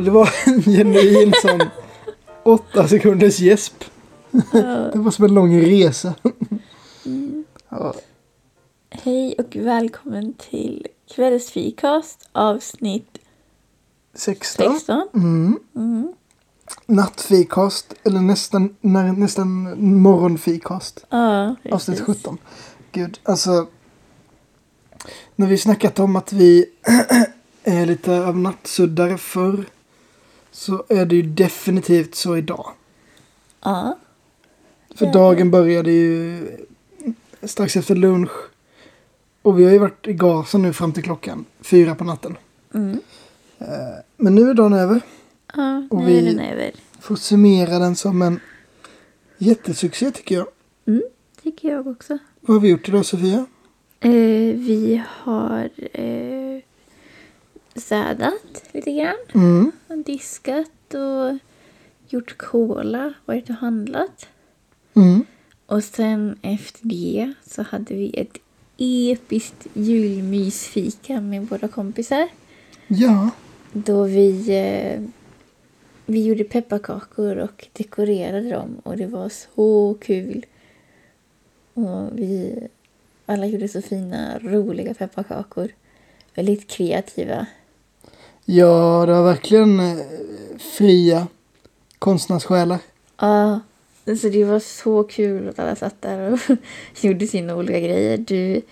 Det var en genuin sån åtta sekunders gäsp. Det var som en lång resa. Ja. Hej och välkommen till kvällsfikast avsnitt 16. 16. Mm. Mm. Nattfikast, eller nästan, när, nästan morgonfikast. Ja, Avsnitt precis. 17. Gud, alltså. När vi snackat om att vi är lite av nattsuddare förr. Så är det ju definitivt så idag. Ja. För Ja. dagen började ju strax efter lunch. Och vi har ju varit i gasen nu fram till klockan fyra på natten. Mm. Men nu är dagen över. Ja, Och nu vi- är den över. Får summera den som en jättesuccé tycker jag. Mm, tycker jag också. Vad har vi gjort idag Sofia? Eh, vi har eh, städat lite grann. Mm. Och diskat och gjort cola. Varit och handlat. Mm. Och sen efter det så hade vi ett episkt julmysfika med våra kompisar. Ja. Då vi, eh, vi gjorde pepparkakor och dekorerade dem och det var så kul. Och vi alla gjorde så fina, roliga pepparkakor. Väldigt kreativa. Ja, det var verkligen eh, fria konstnärssjälar. Ja, alltså det var så kul att alla satt där och gjorde sina olika grejer. Du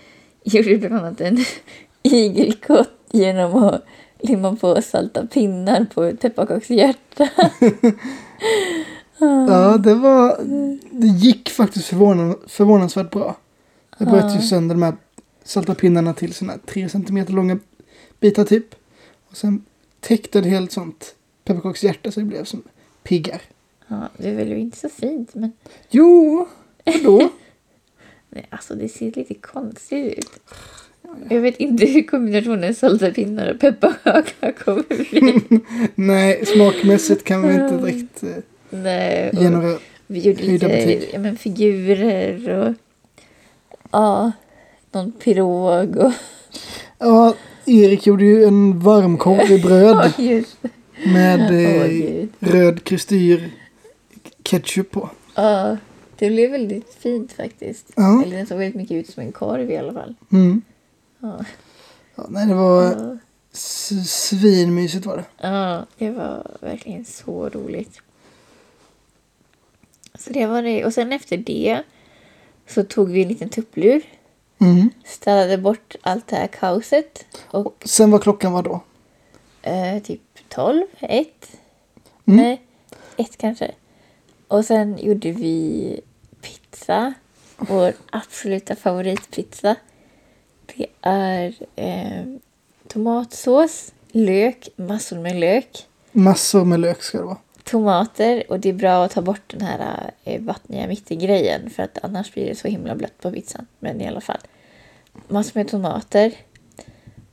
gjorde bland annat en igelkott genom att limma på salta pinnar på ett pepparkakshjärta. Ja, det var... Det gick faktiskt förvånan, förvånansvärt bra. Jag bröt ju sönder de här salta pinnarna till såna här tre centimeter långa bitar typ. Och sen täckte det helt sånt pepparkakshjärta så det blev som piggar. Ja, det är väl inte så fint men Jo, vadå? nej, alltså det ser lite konstigt ut. Jag vet inte hur kombinationen salta pinnar och pepparkaka kommer bli. Nej, smakmässigt kan vi inte direkt eh, Nej, ge några... vi gjorde lite ja, men, figurer och ja, någon pirog och Ja, Erik gjorde ju en varmkorv i bröd det. med eh, gud. röd kristyr ketchup på. Ja, det blev väldigt fint faktiskt. Ja. Eller den såg väldigt mycket ut som en korv i alla fall. Mm. Ja, Ja, nej, det var ja. svinmysigt var det. ja det var verkligen så roligt. Så det var det. Och sen efter det så tog vi en liten tupplur. Mm. Städade bort allt det här kaoset. Och Sen var klockan var då? eh, typ 12, 1. Mm. Nej, ett kanske. Och sen gjorde vi pizza. Vår absoluta favoritpizza. Det är eh, tomatsås, lök, massor med lök, Massor med lök ska det vara tomater och det är bra att ta bort den här eh, vattniga mittengrejen för att annars blir det så himla blött på pizzan. Men i alla fall. Massor med tomater.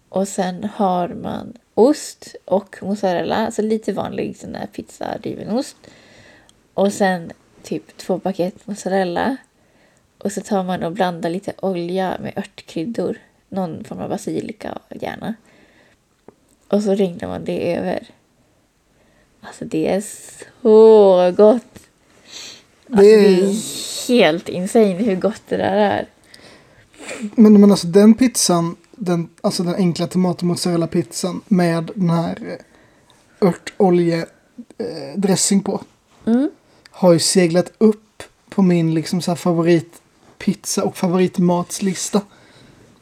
Och sen har man ost och mozzarella, alltså lite vanlig sån här pizza ost. Och sen typ två paket mozzarella. Och så tar man och blandar lite olja med örtkryddor. Någon form av basilika gärna. Och så regnar man det över. Alltså det är så gott. Alltså, Det det, är- är... helt insane hur gott det där är. Men, men alltså den pizzan, den, alltså den enkla tomat och mozzarella pizzan med den här eh, örtolje eh, dressing på. Mm. Har ju seglat upp på min liksom så här favoritpizza och favoritmatslista.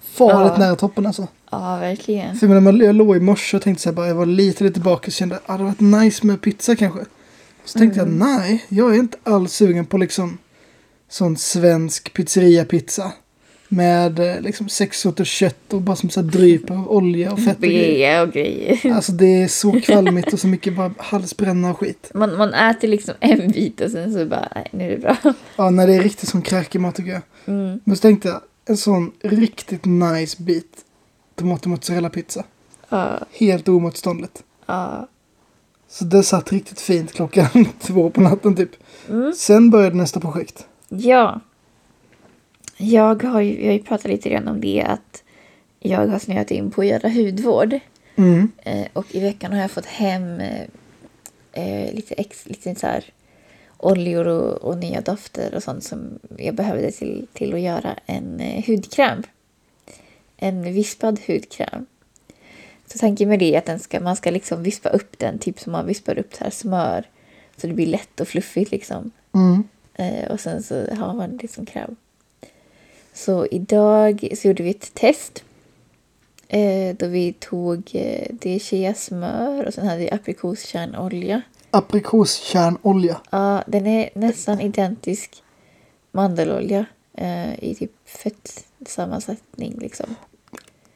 Farligt Ja. nära toppen alltså. Ja, verkligen. För jag, menar, jag låg i morse och tänkte så här bara, jag var lite lite bakis och kände att ah, det hade varit nice med pizza kanske. Så tänkte jag nej, jag är inte alls sugen på liksom sån svensk pizzeria-pizza. Med eh, liksom sex sorters kött och bara som så här dryper av olja och fett och grejer. Och grejer. Alltså det är så kvalmigt och så mycket bara halsbränna och skit. Man, man äter liksom en bit och sen så bara, nej, nu är det bra. Ja, när det är riktigt sån kräkig mat tycker jag. Mm. Men så tänkte jag, en sån riktigt nice bit tomat och mozzarella pizza. Ja, Helt omotståndligt. ja. Så det satt riktigt fint klockan två på natten typ. Mm. Sen började nästa projekt. Ja. Jag har ju, jag har ju pratat lite grann om det att jag har snöat in på att göra hudvård. Mm. Eh, och i veckan har jag fått hem eh, eh, lite, ex, lite så här oljor och, och nya dofter och sånt som jag behövde till, till att göra en eh, hudkräm. En vispad hudkräm. Så tanken med det är att den ska, man ska liksom vispa upp den, typ som man vispar upp så här smör. Så det blir lätt och fluffigt liksom. Mm. Eh, och sen så har man det som kräm. Så idag så gjorde vi ett test. Eh, då vi tog eh, det chiasmör och sen hade vi aprikoskärnolja. Aprikoskärnolja. Ja, den är nästan identisk mandelolja eh, i typ fettsammansättning liksom.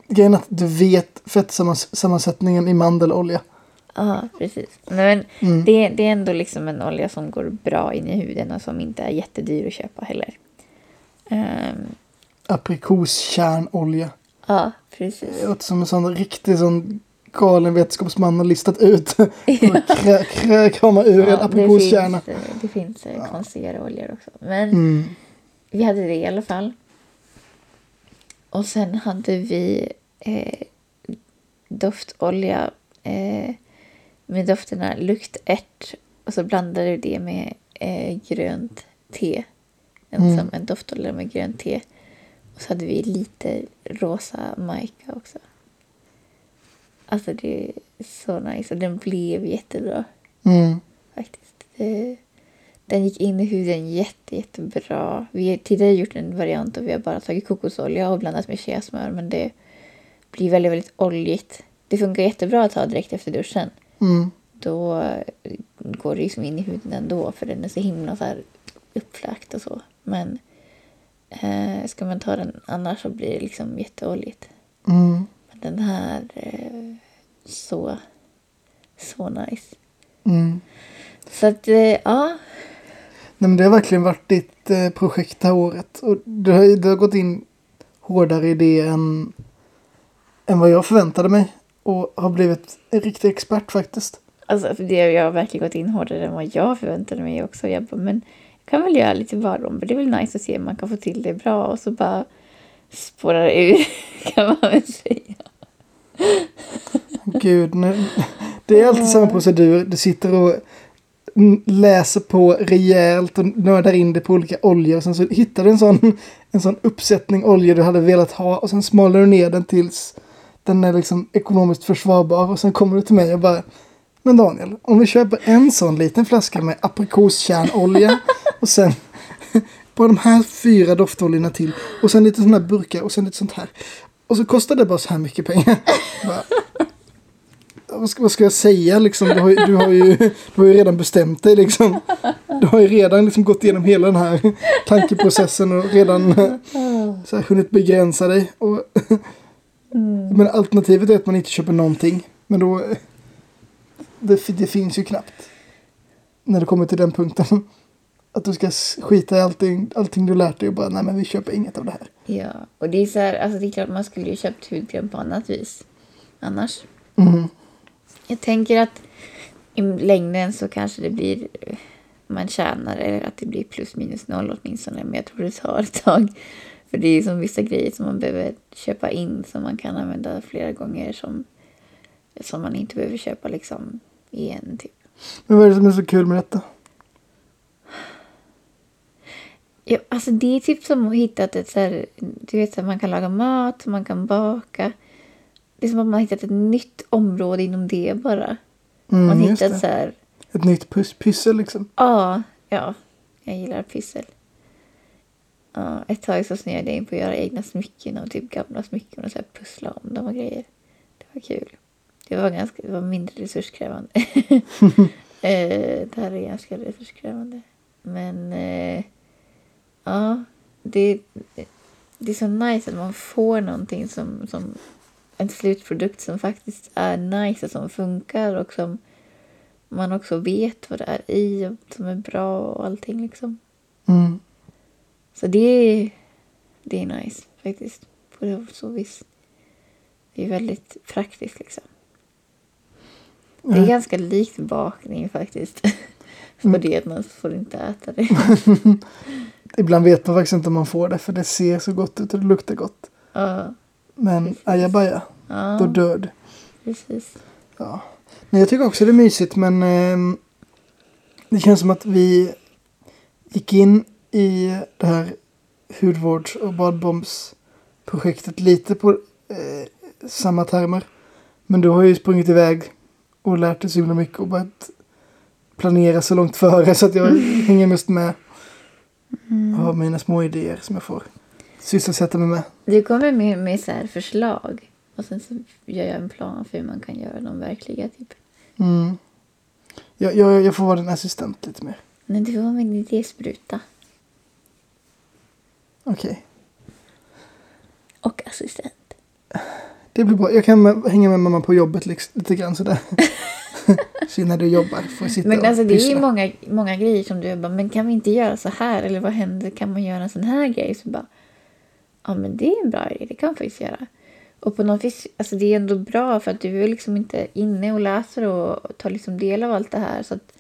Grejen att du vet fettsammansättningen i mandelolja. Ja, precis. Men Mm. det, det är ändå liksom en olja som går bra in i huden och som inte är jättedyr att köpa heller. Ehm, Aprikoskärnolja. ja, precis. Det låter som en sån riktig sån galen vetenskapsman har listat ut. krä, krä, krama ur en Ja, aprikoskärna. Det finns, eh, det finns eh, konstigare oljor också. Men Mm. vi hade det i alla fall. Och sen hade vi eh, doftolja eh, med dofterna luktärt. Och så blandade vi det med eh, grönt te. En, Mm. som en doftolja med grönt te. Och så hade vi lite rosa majka också. Alltså det är så nice och den blev jättebra Mm. faktiskt. Det, den gick in i huden jätte, jättebra. Vi har tidigare gjort en variant och vi har bara tagit kokosolja och blandat med chiasmör men det blir väldigt, väldigt oljigt. Det funkar jättebra att ta direkt efter duschen. Mm. Då eh, går det liksom in i huden ändå för den är så himla så här uppfläkt och så. Men eh, ska man ta den annars så blir det liksom jätteoljigt. Mm. Men den här, eh, så, så nice. Mm. Så att, eh, ja. Nej, men det har verkligen varit ditt eh, projekt det här året. Och du har, du har gått in hårdare i det än, än vad jag förväntade mig. Och har blivit en riktig expert faktiskt. Alltså för det jag har verkligen gått in hårdare än vad jag förväntade mig också. Jag bara, men jag kan väl göra lite varumbar. Det är väl nice att se om man kan få till det bra. Och så bara spårar det ur kan man väl säga. Gud, nu, det är alltid samma procedur. Du sitter och läser på rejält och nördar in det på olika oljor. Och sen så hittar du en sån, en sån uppsättning oljor du hade velat ha. Och sen smalar du ner den tills den är liksom ekonomiskt försvarbar. Och sen kommer du till mig och bara Men Daniel, om vi köper en sån liten flaska med aprikoskärnolja och sen på de här fyra doftoljorna till och sen lite sådana här burkar och sen lite sånt här. Och så kostar det bara så här mycket pengar. Bara, vad, ska, vad ska jag säga liksom? Du har, du, har ju, du har ju redan bestämt dig liksom. Du har ju redan liksom gått igenom hela den här tankeprocessen och redan så här, hunnit begränsa dig. Och, Men alternativet är att man inte köper någonting. Men då... Det, det finns ju knappt. När det kommer till den punkten. Att du ska skita i allting, allting du lärt dig och bara nej men vi köper inget av det här. Ja, och det är så här, alltså det är klart man skulle ju köpt hudkräm på annat vis. Annars. Mm. Jag tänker att i längden så kanske det blir man tjänar eller att det blir plus minus noll åtminstone. Men jag tror det tar ett tag. För det är som vissa grejer som man behöver köpa in som man kan använda flera gånger som, som man inte behöver köpa liksom igen. Typ. Men vad är det som är så kul med detta? Ja, alltså det är typ som att hitta ett så här, du vet så här, man kan laga mat, man kan baka. Det är som att man har hittat ett nytt område inom det bara. Man Mm, just hittat så här, Ett nytt pus- pyssel liksom. ja, ja, jag gillar pyssel. Ja, ett tag så snöade jag in på att göra egna smycken och typ gamla smycken och så här pussla om dem och grejer. Det var kul. Det var ganska, det var mindre resurskrävande. eh, det här är ganska resurskrävande. Men eh, ja, det, det är så nice att man får någonting som, som en slutprodukt som faktiskt är nice och som funkar och som man också vet vad det är i och som är bra och allting liksom. Mm. Så det det är nice faktiskt. På så vis. Det är väldigt praktiskt liksom. Det är ganska likt bakning faktiskt. För det att man får inte äta det. Ibland vet man faktiskt inte om man får det för det ser så gott ut och det luktar gott. Ja, Men ajabaja, då ja dör du. precis. Ja. Nej, jag tycker också det är mysigt men ehm, det känns som att vi gick in i det här hudvårds och badbombsprojektet lite på eh, samma termer. Men du har ju sprungit iväg och lärt dig så himla mycket och börjat planera så långt före så att jag hänger mest med och har mina små idéer som jag får sysselsätta mig med. Du kommer med, med så förslag. Och sen så gör jag en plan för hur man kan göra dem verkliga. Typ. Mm. Jag, jag, jag får vara din assistent lite mer. Men du var min idéspruta. Okej. Och assistent. Det blir bra. Jag kan hänga med mamma på jobbet liksom, lite grann sådär. Så när du jobbar får jag sitta Men alltså det är ju många, många grejer som du bara, men kan vi inte göra så här? Eller vad händer? Kan man göra en sån här grej? Så bara, ja men det är en bra idé, det kan man faktiskt göra. Och på något vis, alltså det är ändå bra för att du är liksom inte inne och läser och tar liksom del av allt det här. Så att,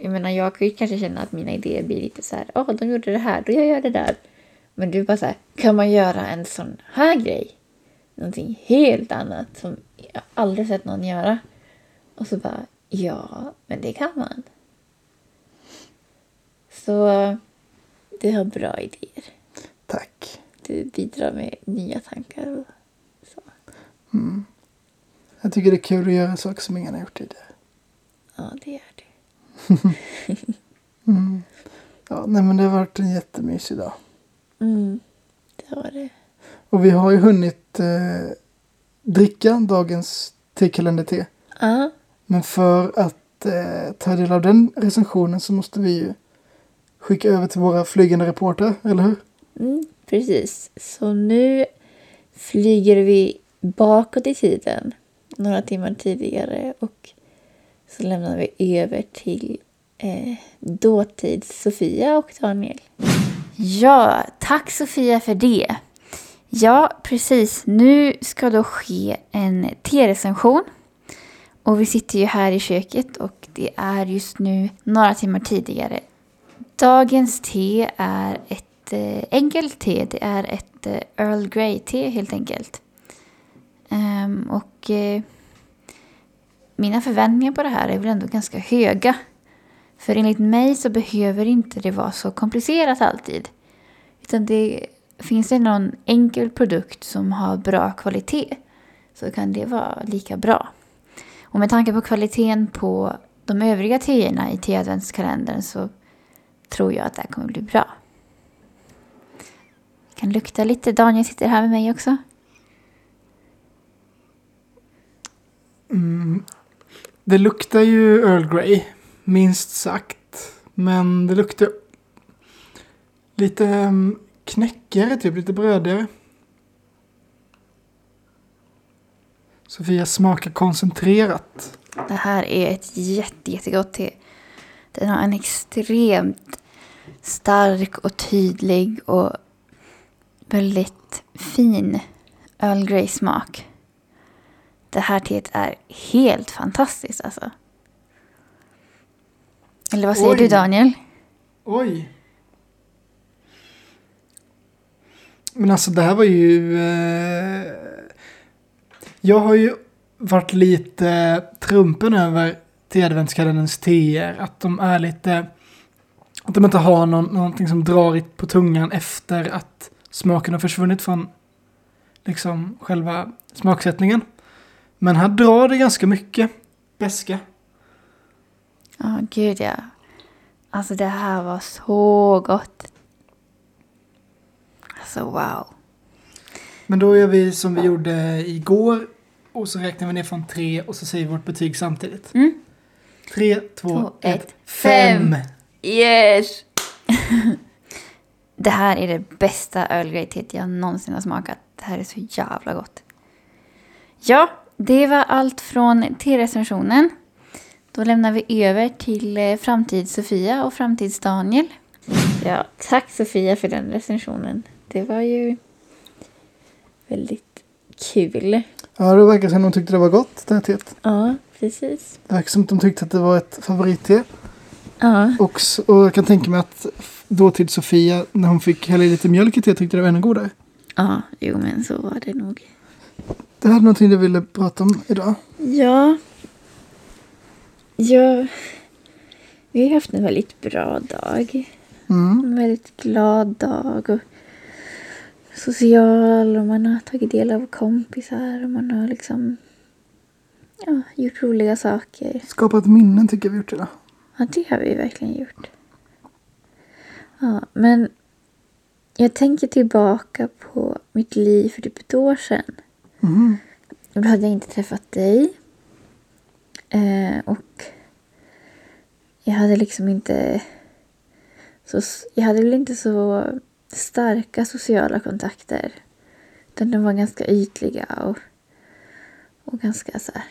jag menar, jag kan ju kanske känna att mina idéer blir lite så här, åh, de gjorde det här, då jag gör det där. Men du bara så här, kan man göra en sån här grej? Någonting helt annat som jag aldrig sett någon göra. Och så bara, ja, men det kan man. Så du har bra idéer. Tack. Du bidrar med nya tankar och så. Jag tycker det är kul att göra saker som ingen har gjort tidigare. Ja, det är du. Ja, nej men det har varit en jättemysig dag. Mm, det var det. Och vi har ju hunnit eh, dricka dagens tekalender-te. Ja, Men för att eh, ta del av den recensionen så måste vi ju skicka över till våra flygande reportrar, eller hur? mm, precis. Så nu flyger vi bakåt i tiden. Några timmar tidigare. Och så lämnar vi över till eh, dåtids Sofia och Daniel. Ja, tack Sofia för det. Ja, precis. Nu ska då ske en te-recension. Och vi sitter ju här i köket och det är just nu några timmar tidigare. Dagens te är ett eh, enkelt te. Det är ett eh, Earl Grey-te helt enkelt. Ehm, och eh, mina förväntningar på det här är väl ändå ganska höga. För enligt mig så behöver inte det vara så komplicerat alltid. Utan det finns det någon enkel produkt som har bra kvalitet så kan det vara lika bra. Och med tanke på kvaliteten på de övriga teerna i teadventskalendern så tror jag att det här kommer bli bra. Kan lukta lite. Daniel sitter här med mig också. Det luktar ju Earl Grey, minst sagt. Men det luktar lite um, knäckigare, typ lite brödigare. Sofia smakar koncentrerat. Det här är ett jätte, jättegott te. Den har en extremt stark och tydlig och väldigt fin Earl Grey smak. Det här teet är helt fantastiskt alltså. Eller vad säger Oj. du Daniel? Oj! Men alltså det här var ju... Eh, jag har ju varit lite trumpen över teadventskalenderns teer. Att de är lite... Att de inte har någon, någonting som drar på tungan efter att smaken har försvunnit från liksom själva smaksättningen. Men här drar det ganska mycket beska. Ja, gud ja. Alltså det här var så gott. Alltså wow. Men då gör vi som vi gjorde igår. Och så räknar vi ner från tre och så säger vi vårt betyg samtidigt. Mm. Tre, två, Två, ett, ett, fem. Yes! det här är det bästa Earl Grey-teet jag någonsin har smakat. Det här är så jävla gott. Ja, det var allt från te-recensionen. Då lämnar vi över till eh, Framtids-Sofia och Framtids-Daniel. Ja, tack Sofia för den recensionen. Det var ju väldigt kul. Ja, det verkar som de tyckte det var gott, det här teet. Ja, precis. Det verkar som att de tyckte att det var ett favoritte. Ja, Och, och jag kan tänka mig att dåtid Sofia, när hon fick hälla i lite mjölk i teet, tyckte det var ännu godare. ja jo men så var det nog. Du hade någonting du ville prata om idag? Ja. Ja. Vi har haft en väldigt bra dag. Mm. En väldigt glad dag. Och social och man har tagit del av kompisar och man har liksom ja, gjort roliga saker. Skapat minnen tycker jag vi gjort idag. Ja, det har vi verkligen gjort. Ja, men jag tänker tillbaka på mitt liv för typ ett år sedan. Mm. Då hade jag inte träffat dig. Eh, och jag hade liksom inte... Så, jag hade väl inte så starka sociala kontakter. Utan de var ganska ytliga och, och ganska så här...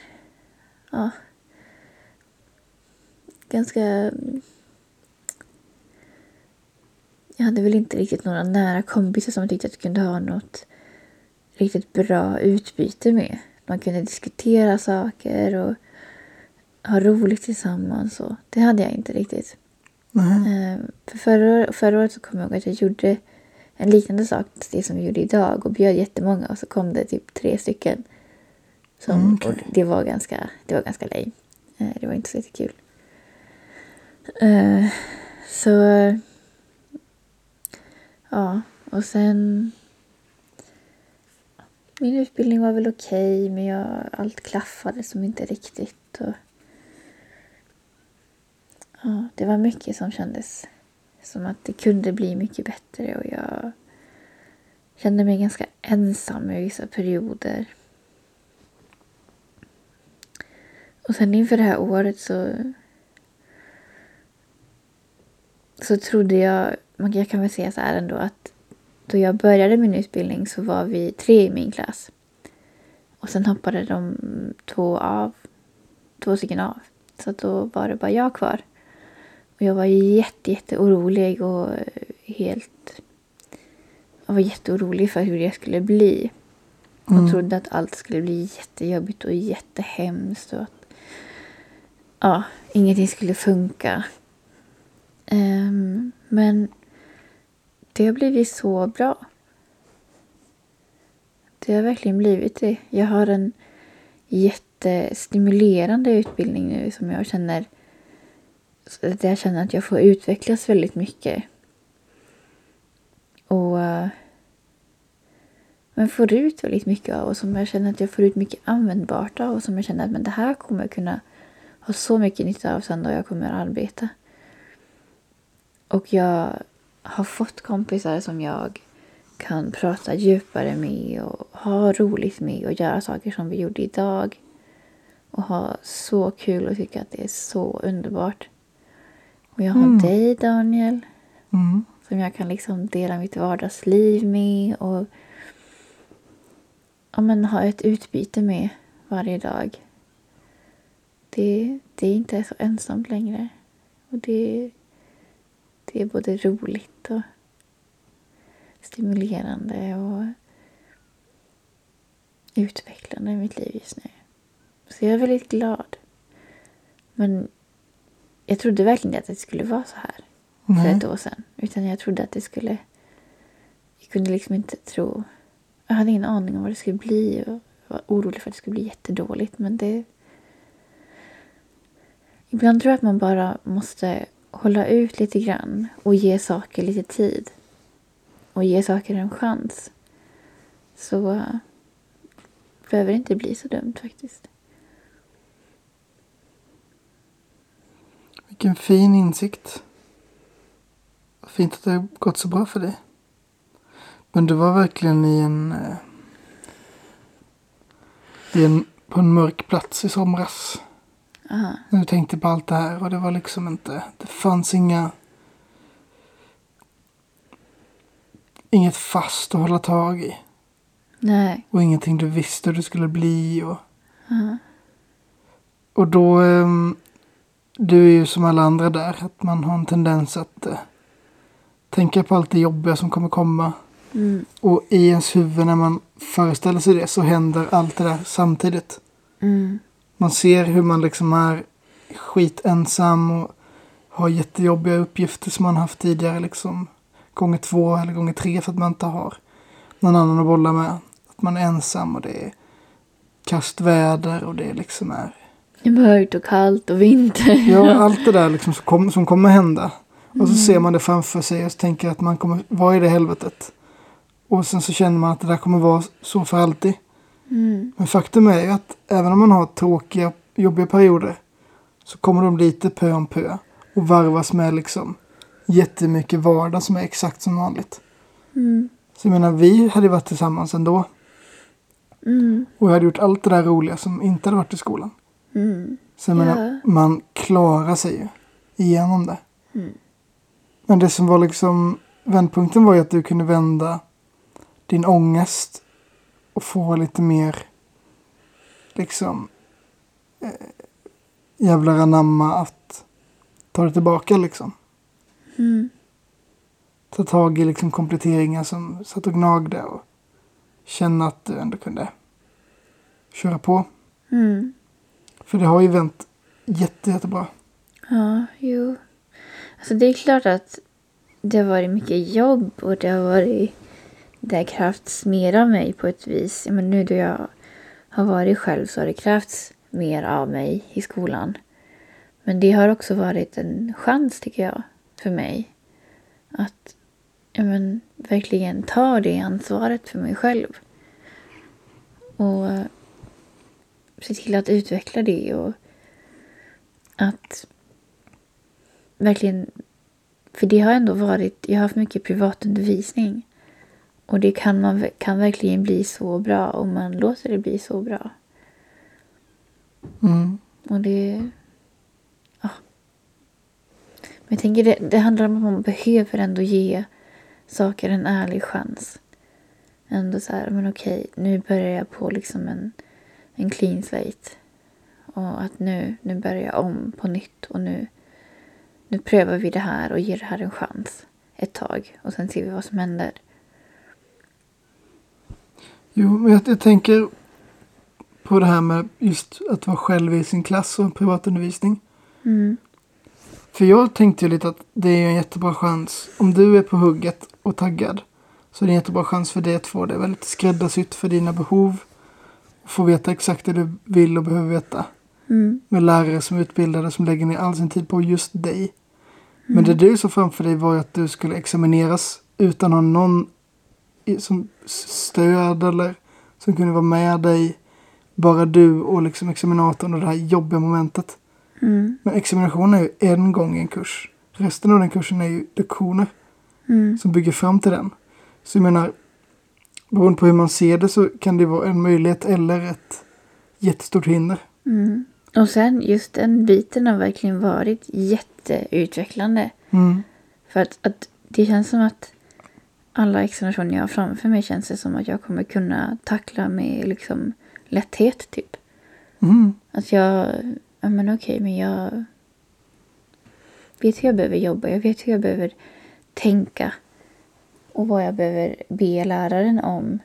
Ja. Ganska... Jag hade väl inte riktigt några nära kompisar som jag tyckte att jag kunde ha något riktigt bra utbyte med. Man kunde diskutera saker och ha roligt tillsammans. Och det hade jag inte riktigt. Eh, För förra, förra året så kom jag ihåg att jag gjorde en liknande sak till det som vi gjorde idag och bjöd jättemånga och så kom det typ tre stycken. Som, Mm, och det var ganska, det var ganska lame. Eh, Det var inte så jättekul. Eh, Så ja, och sen min utbildning var väl okej men jag, allt klaffade som inte riktigt. Och, ja, det var mycket som kändes som att det kunde bli mycket bättre och jag kände mig ganska ensam i vissa perioder. Och sen inför det här året så så trodde jag, jag kan väl säga så här ändå att då jag började min utbildning så var vi tre i min klass. Och sen hoppade de två av, två stycken av. Så då var det bara jag kvar. Och jag var jätte, jätte orolig och helt... Jag var jätteorolig för hur det skulle bli. Och Mm. trodde att allt skulle bli jättejobbigt och jättehemskt och att ja, ingenting skulle funka. Ehm, men det har blivit så bra. Det har verkligen blivit det. Jag har en jättestimulerande utbildning nu som jag känner där jag känner att jag får utvecklas väldigt mycket. Och eh, men får ut väldigt mycket av och som jag känner att jag får ut mycket användbart av och som jag känner att men det här kommer jag kunna ha så mycket nytta av sen då jag kommer att arbeta. Och jag har fått kompisar som jag kan prata djupare med och ha roligt med och göra saker som vi gjorde idag. Och ha så kul och tycka att det är så underbart. Och jag har Mm. dig Daniel Mm. som jag kan liksom dela mitt vardagsliv med och ja, men ha ett utbyte med varje dag. Det, det är inte så ensamt längre. Och det, det är både roligt och stimulerande och utvecklande i mitt liv just nu. Så jag är väldigt glad. Men jag trodde verkligen inte att det skulle vara så här för Nej. ett år sedan. Utan jag trodde att det skulle... Jag kunde liksom inte tro... Jag hade ingen aning om vad det skulle bli och var orolig för att det skulle bli jättedåligt. Men det... Ibland tror jag att man bara måste hålla ut lite grann och ge saker lite tid. Och ge saker en chans. Så behöver det inte bli så dumt faktiskt. Vilken fin insikt. Vad Fint att det har gått så bra för dig. Men du var verkligen i en, eh, i en på en mörk plats i somras. När du tänkte på allt det här och det var liksom inte, det fanns inga inget fast att hålla tag i. Nej. Och ingenting du visste hur det skulle bli. Och, Aha. och då, ehm, du är ju som alla andra där, att man har en tendens att eh, tänka på allt det jobbiga som kommer komma. Mm. Och i ens huvud när man föreställer sig det så händer allt det där samtidigt. Mm. Man ser hur man liksom är skitensam och har jättejobbiga uppgifter som man haft tidigare liksom. Gånger två eller gånger tre för att man inte har någon annan att bolla med. Att man är ensam och det är kastväder och det liksom är Mörkt och kallt och vinter. Ja, allt det där liksom som, kom, som kommer hända. Och så Mm. ser man det framför sig och så tänker att man kommer vara i det helvetet. Och sen så känner man att det där kommer vara så för alltid. Mm. Men faktum är ju att även om man har tråkiga, jobbiga perioder så kommer de lite pö om pö och varvas med liksom jättemycket vardag som är exakt som vanligt. Mm. Så jag menar, vi hade varit tillsammans ändå Mm. och jag hade gjort allt det där roliga som inte hade varit i skolan. Mm. Så jag menar, man klarar sig ju igenom det. Mm. Men det som var liksom vändpunkten var ju att du kunde vända din ångest och få lite mer liksom eh, jävlar anamma att ta det tillbaka liksom. Mm. Ta tag i liksom kompletteringar som satt och gnagde och känna att du ändå kunde köra på. Mm. För det har ju vänt jätte, jättebra. Ja, jo. Alltså det är klart att det har varit mycket jobb och det har varit... Det har krävts mer av mig på ett vis. Men nu då jag har varit själv så har det krävts mer av mig i skolan. Men det har också varit en chans tycker jag för mig. Att ja, men, verkligen ta det ansvaret för mig själv. Och eh, se till att utveckla det och att verkligen... För det har ändå varit... Jag har haft mycket privatundervisning. Och det kan, man, kan verkligen bli så bra om man låter det bli så bra. Mm. Och det... Ja. Men jag tänker det, det handlar om att man behöver ändå ge saker en ärlig chans. Ändå så här, men okej, nu börjar jag på liksom en, en clean slate. Och att nu, nu börjar jag om på nytt och nu, nu prövar vi det här och ger det här en chans ett tag. Och sen ser vi vad som händer. Jo, men jag, jag tänker på det här med just att vara själv i sin klass och privatundervisning. Mm. För jag tänkte ju lite att det är en jättebra chans. Om du är på hugget och taggad. Så är det en jättebra chans för dig att få det väldigt skräddarsytt för dina behov. Och få veta exakt det du vill och behöver veta. Mm. Med lärare som är utbildade som lägger ner all sin tid på just dig. Men det du såg framför dig var att du skulle examineras utan att ha någon som stöd eller som kunde vara med dig. Bara du och liksom examinatorn och det här jobbiga momentet. Mm. Men examinationen är ju en gång i en kurs. Resten av den kursen är ju lektioner Mm. som bygger fram till den. Så jag menar, beroende på hur man ser det så kan det vara en möjlighet eller ett jättestort hinder. Mm. Och sen just den biten har verkligen varit jätteutvecklande. Mm. För att, att det känns som att alla examinationer jag har framför mig känns det som att jag kommer kunna tackla med liksom lätthet typ. Mm. Att jag, ja men okej men jag vet hur jag behöver jobba, jag vet hur jag behöver tänka. Och vad jag behöver be läraren om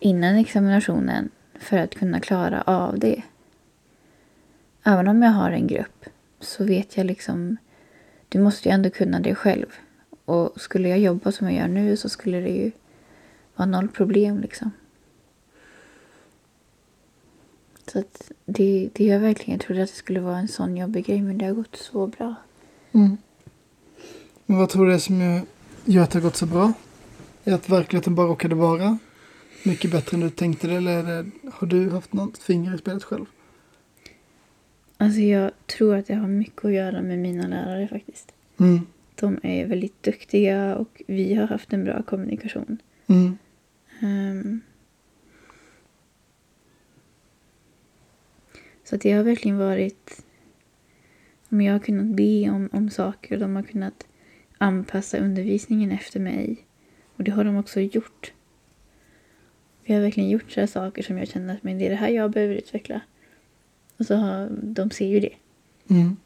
innan examinationen för att kunna klara av det. Även om jag har en grupp så vet jag liksom, du måste ju ändå kunna det själv. Och skulle jag jobba som jag gör nu så skulle det ju vara noll problem liksom. Så att det, det jag verkligen trodde att det skulle vara en sån jobbig grej men det har gått så bra. Mm. Men vad tror du är som gör- att det har gått så bra? Är det att verkligheten bara råkade vara mycket bättre än du tänkte det? Eller det, har du haft något finger i spelet själv? Alltså jag tror att det har mycket att göra med mina lärare faktiskt. Mm. De är väldigt duktiga och vi har haft en bra kommunikation. Mm. Ehm. så att det har verkligen varit... Om jag har kunnat be om, om saker och de har kunnat anpassa undervisningen efter mig. Och det har de också gjort. Vi har verkligen gjort så här saker som jag känner att men det är det här jag behöver utveckla. Och så har, de ser ju det. Mm.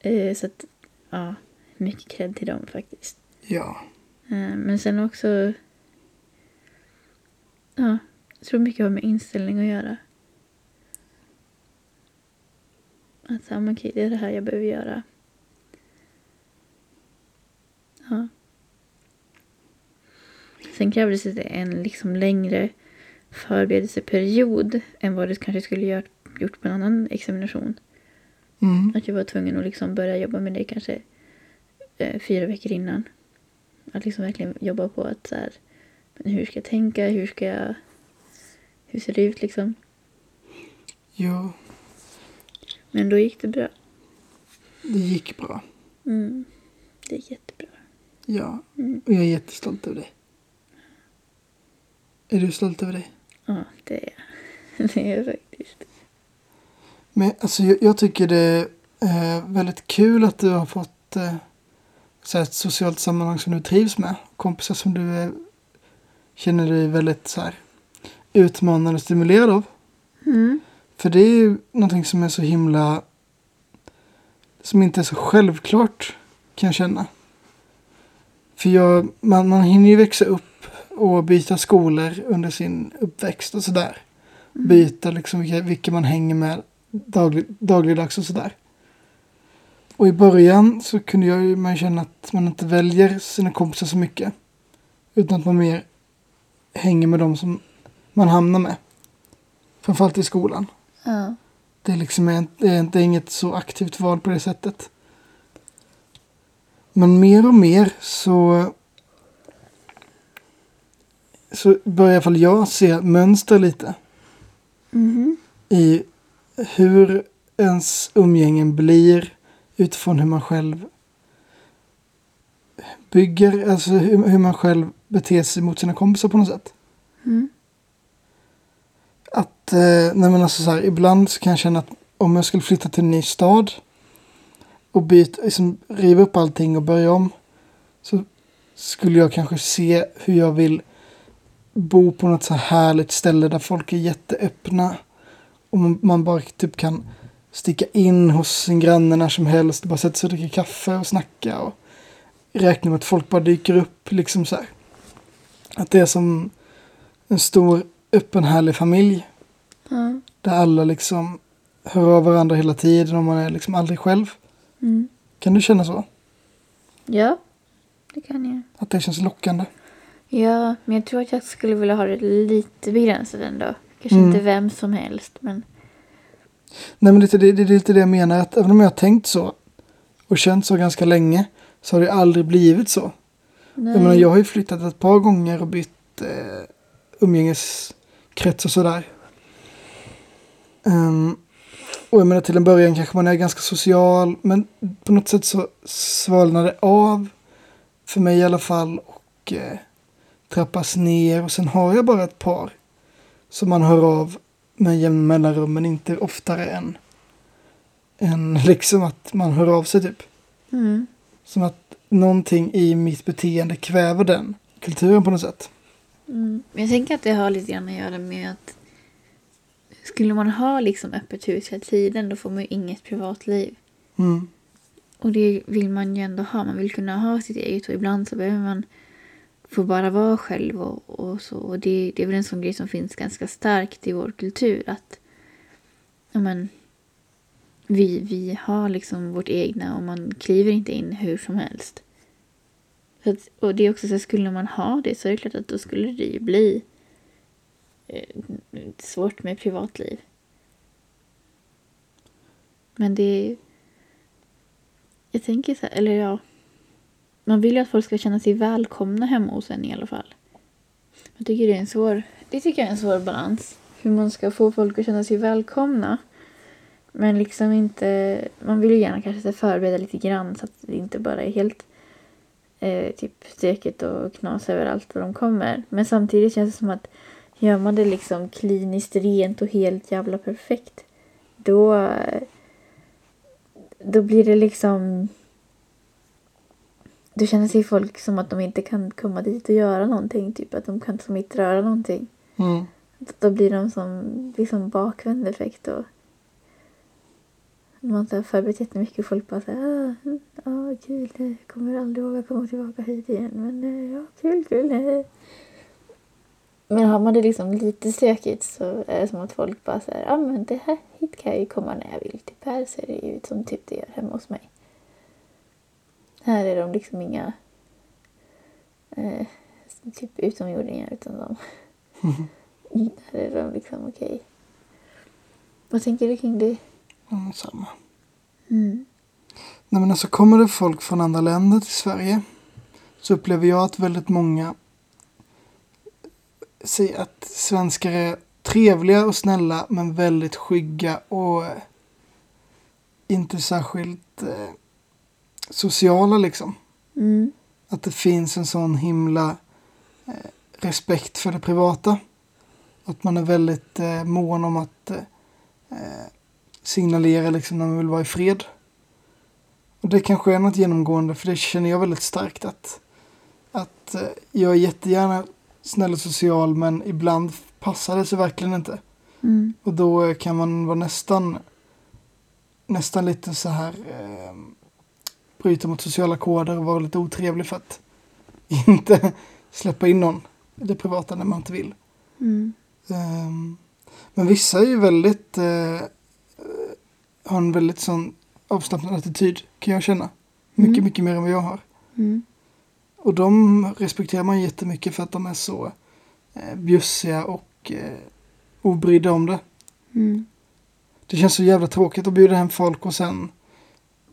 Eh, så att, ja, mycket cred till dem faktiskt. Ja. Eh, Men sen också... Ja, jag tror mycket har med inställning att göra. Att ja, men okej, det är det här jag behöver göra. Ja. Sen krävdes det en liksom längre förberedelseperiod än vad det kanske skulle gjort, gjort på en annan examination. Mm. Att jag var tvungen att liksom börja jobba med det kanske eh, fyra veckor innan. Att liksom verkligen jobba på att så här, men hur ska jag tänka, hur ska jag, hur ser det ut liksom. Ja, Men då gick det bra. det gick bra. Mm. Det gick jättebra. Ja, Mm. och jag är jättestolt över dig. Är du stolt över dig? Ja, det är jag. Det är jag faktiskt. Men alltså, jag, jag tycker det är eh, väldigt kul att du har fått eh, så ett socialt sammanhang som du trivs med. Kompisar som du eh, känner dig väldigt så här, utmanande och stimulerad av. Mm. För det är ju någonting som är så himla... Som inte är så självklart kan jag känna. För jag, man, man hinner ju växa upp och byta skolor under sin uppväxt och sådär. Byta liksom vilka, vilka man hänger med daglig, dagligdags och sådär. Och i början så kunde jag ju man känna att man inte väljer sina kompisar så mycket. Utan att man mer hänger med dem som man hamnar med. Framförallt i skolan. Ja. Det är liksom en- det är inte inget så aktivt val på det sättet. Men mer och mer så så börjar i alla fall jag se mönster lite Mhm. i hur ens umgängen blir utifrån hur man själv bygger, alltså hur, hur man själv beter sig mot sina kompisar på något sätt. Mm. Att, eh, nej men alltså så här, ibland så kan jag känna att om jag skulle flytta till en ny stad och byta, liksom riva upp allting och börja om så skulle jag kanske se hur jag vill bo på något så här härligt ställe där folk är jätteöppna och man, man bara typ kan sticka in hos sin granne när som helst bara sätta sig och dricka kaffe och snacka och räkna med att folk bara dyker upp liksom så här. Att det är som en stor öppen härlig familj Ja. där alla liksom hör av varandra hela tiden och man är liksom aldrig själv. Mm. Kan du känna så? Ja, det kan jag. Att det känns lockande? Ja, men jag tror att jag skulle vilja ha det lite begränsat ändå. Kanske Mm. inte vem som helst, men... Nej men det, det, det är lite det jag menar. Att även om jag har tänkt så och känt så ganska länge så har det aldrig blivit så. Nej. Jag menar jag har ju flyttat ett par gånger och bytt eh, umgängeskrets och sådär. Ehm, och jag menar till en början kanske man är ganska social men på något sätt så svalnar det av. För mig i alla fall och eh, trappas ner och sen har jag bara ett par som man hör av med jämna mellanrum men inte oftare än, än liksom att man hör av sig typ. Mm. Som att någonting i mitt beteende kväver den kulturen på något sätt. Mm. Jag tänker att det har lite grann att göra med att skulle man ha liksom öppet hus hela tiden då får man ju inget privatliv. Mm. Och det vill man ju ändå ha. Man vill kunna ha sitt eget och ibland så behöver man få bara vara själv och, och så. Och det, det är väl en sån grej som finns ganska starkt i vår kultur att ja, men, vi, vi har liksom vårt egna och man kliver inte in hur som helst. Så att, och det är också så att skulle man ha det så är det klart att då skulle det ju bli eh, svårt med privatliv. Men det jag tänker så här, eller ja. Man vill ju att folk ska känna sig välkomna hemma hos en i alla fall. Jag tycker det är en svår, det tycker jag är en svår balans. Hur man ska få folk att känna sig välkomna. Men liksom inte, man vill ju gärna kanske förbereda lite grann så att det inte bara är helt eh, typ stökigt och knas överallt var de kommer. Men samtidigt känns det som att gör man det liksom kliniskt rent och helt jävla perfekt. Då då blir det liksom... Då känner sig folk som att de inte kan komma dit och göra någonting. Typ att de kan som inte röra någonting. Mm. Då blir de som liksom bakvänd effekt. Och man har förberett jättemycket och folk bara såhär, ah, ah, kul, jag kommer aldrig våga komma tillbaka hit igen. Men eh, ja, kul, kul. eh." Men har man det liksom lite stökigt så är det som att folk bara säger, ja ah, men det här, hit kan jag ju komma när jag vill. Typ här ser det ut som typ det gör hemma hos mig. Här är de liksom inga eh, typ utomjordingar utan de Där är de liksom okej. Vad tänker du kring det? Mm, samma. Mm. Nej men alltså kommer det folk från andra länder till Sverige så upplever jag att väldigt många säger att svenskar är trevliga och snälla men väldigt skygga och inte särskilt eh, sociala liksom. Mm. Att det finns en sån himla eh, respekt för det privata. Att man är väldigt eh, mån om att eh, eh, signalera liksom när man vill vara i fred. Och det kanske är något genomgående för det känner jag väldigt starkt att, att eh, jag är jättegärna snäll och social men ibland passar det sig verkligen inte. Mm. Och då kan man vara nästan nästan lite så här eh, bryta mot sociala koder och vara lite otrevlig för att inte släppa in någon i det privata när man inte vill. Mm. Ehm, men vissa är ju väldigt eh, har en väldigt sån avslappnad attityd kan jag känna. Mycket, Mm. mycket mer än vad jag har. Mm. Och de respekterar man jättemycket för att de är så eh, bjussiga och eh, obrydda om det. Mm. Det känns så jävla tråkigt att bjuda hem folk och sen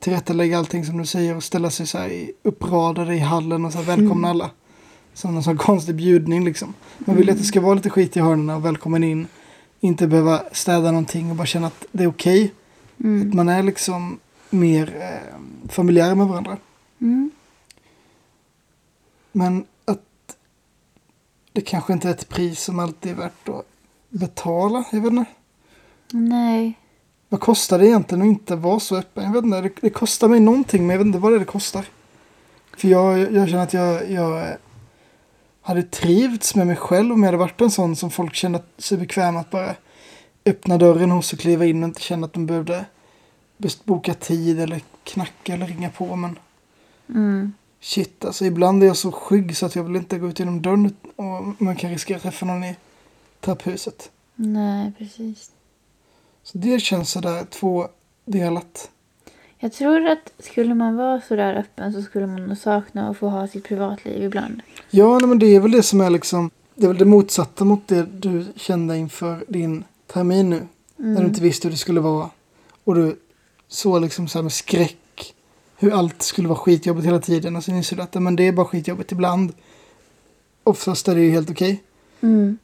tillrättalägga allting som du säger och ställa sig så här i- uppradade i hallen och så här välkomna alla. Som en sån konstig bjudning liksom. Man vill att det ska vara lite skit i hörnorna och välkommen in. Inte behöva städa någonting och bara känna att det är okej. Att Mm. man är liksom mer eh, familjär med varandra. Mm. Men att det kanske inte är ett pris som alltid är värt att betala. Jag vet inte. Nej. Vad kostar det egentligen att inte vara så öppen? Jag vet inte. Det, det kostar mig någonting men jag vet inte vad det, är det kostar. För jag, jag känner att jag, jag hade trivts med mig själv om jag hade varit en sån som folk kände sig bekväma att bara öppna dörren hos och kliva in och inte känna att de behövde boka tid eller knacka eller ringa på. Men Mm. shit, alltså ibland är jag så skygg så att jag vill inte gå ut genom dörren och man kan riskera att träffa någon i trapphuset. Nej, precis. Så det känns sådär tvådelat. Jag tror att skulle man vara så där öppen så skulle man nog sakna att få ha sitt privatliv ibland. Ja, nej, men det är väl det som är liksom, det är väl det motsatta mot det du kände inför din termin nu. När du inte visste hur det skulle vara. Och du såg liksom så med skräck hur allt skulle vara skitjobbigt hela tiden. Och sen insåg du att men det är bara skitjobbigt ibland. Oftast är det ju helt okej. Mm.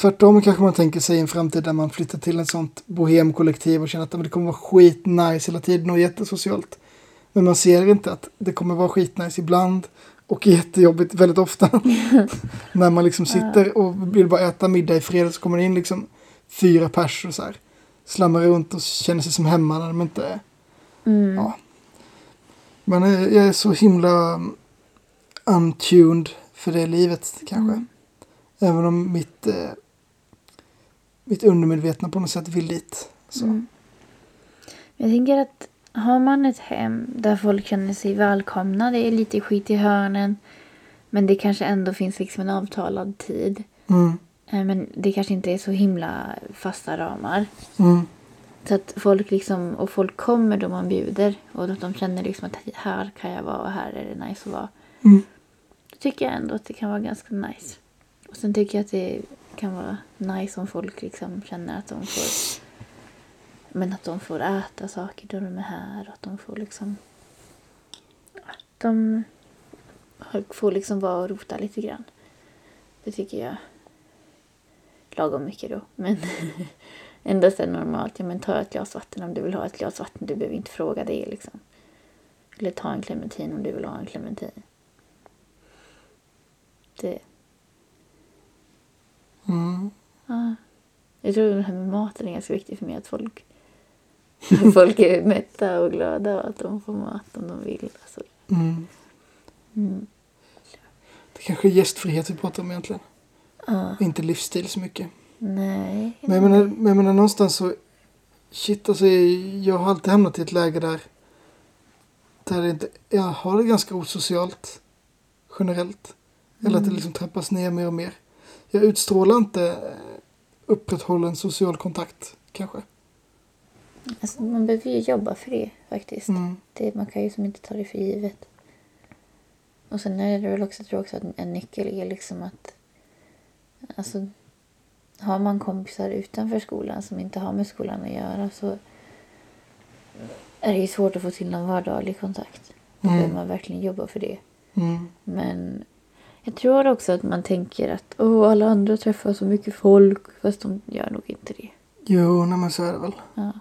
Tvärtom kanske man tänker sig en framtid där man flyttar till ett sånt bohemkollektiv och känner att det kommer vara skitnice hela tiden och jättesocialt. Men man ser inte att det kommer vara skitnice ibland och jättejobbigt väldigt ofta. När man liksom sitter och vill bara äta middag i fred så kommer det in liksom fyra pers och så här. Slammar runt och känner sig som hemma när de inte är. Mm. Ja. Men eh, jag är så himla um, untuned för det livet kanske. Mm. Även om mitt, eh, mitt undermedvetna på något sätt vill dit. Så. Mm. Jag tänker att har man ett hem där folk känner sig välkomna, det är lite skit i hörnen, men det kanske ändå finns liksom en avtalad tid. Mm, Eh, Men det kanske inte är så himla fasta ramar. mm, Så att folk liksom, och folk kommer då man bjuder och att de känner liksom att här kan jag vara och här är det nice att vara. mm. Då tycker jag ändå att det kan vara ganska nice. Och sen tycker jag att det kan vara nice om folk liksom känner att de får men att de får äta saker då de är här och att de får liksom att de får liksom vara och rota lite grann. Det tycker jag lagom mycket då. Men ändå är normalt. Ja, men ta ett glas vatten om du vill ha ett glas vatten. Du behöver inte fråga det liksom. Eller ta en clementin om du vill ha en clementin. Det, Mm. ja. Jag tror det här med maten är ganska viktigt för mig. Att folk, att folk är mätta och glada och att de får mat om de vill. Alltså. Mm. Mm. Det kanske är gästfrihet vi pratar om egentligen. Ja. Inte livsstil så mycket. Nej. Men jag menar, men jag menar någonstans så... Shit, alltså jag har alltid hamnat i ett läge där... Där det inte, jag har det ganska osocialt. Generellt. Eller att det liksom trappas ner mer och mer. Jag utstrålar inte upprätthållen social kontakt, kanske. Alltså, man behöver ju jobba för det faktiskt. Mm. Det, man kan ju som inte ta det för givet. Och sen är det väl också, jag tror också att en nyckel är liksom att alltså, har man kompisar utanför skolan som inte har med skolan att göra så är det ju svårt att få till någon vardaglig kontakt. Då Mm. behöver man verkligen jobba för det. Mm. Men jag tror också att man tänker att Åh, alla andra träffar så mycket folk. Fast de gör nog inte det. Jo, nej men så är det väl. Ja.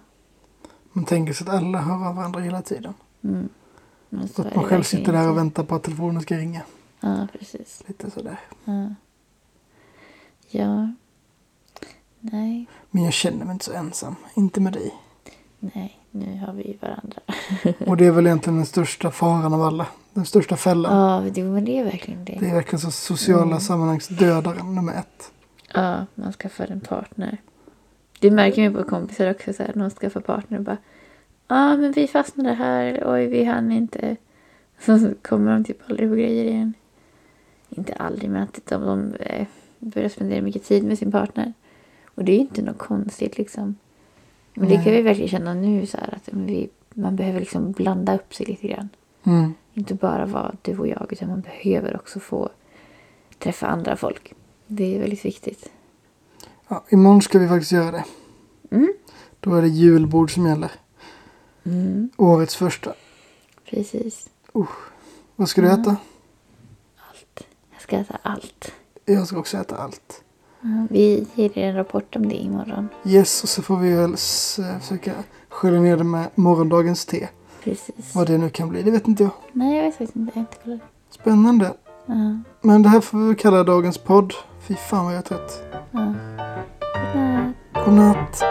Man tänker sig att alla hör av varandra hela tiden. Mm. Men så att man själv sitter där och väntar på att telefonen ska ringa. Ja, precis. Lite sådär. Ja. ja. Nej. Men jag känner mig inte så ensam. Inte med dig. Nej, nu har vi varandra. Och det är väl egentligen den största faran av alla. Den största fällan. Ja, det, men det är verkligen det. Det är verkligen så sociala Mm. sammanhangsdödaren nummer ett. Ja, man skaffar en partner. Det märker man på kompisar också. Så här, när de skaffar partner. Bara, ja, men vi fastnade här. Oj, vi hann inte. Så kommer de typ aldrig på grejer igen. Inte aldrig, men att de, de eh, börjar spendera mycket tid med sin partner. Och det är ju inte något konstigt liksom. Men det kan vi verkligen känna nu så här att vi, man behöver liksom blanda upp sig lite grann. Mm. Inte bara vara du och jag utan man behöver också få träffa andra folk. Det är väldigt viktigt. Ja, imorgon ska vi faktiskt göra det. Mm. Då är det julbord som gäller. Mm, Årets första. precis. Vad ska du Mm. äta? Allt. Jag ska äta allt. Jag ska också äta allt. Vi ger er en rapport om det imorgon. Yes, och så får vi väl s- försöka skölja ner det med morgondagens te. Precis. Vad det nu kan bli, det vet inte jag. Nej, jag vet faktiskt inte. Jag har inte kollat. Spännande. Ja, Men det här får vi kalla dagens podd. Fy fan vad jag är trött. ja. Godnatt. Godnatt.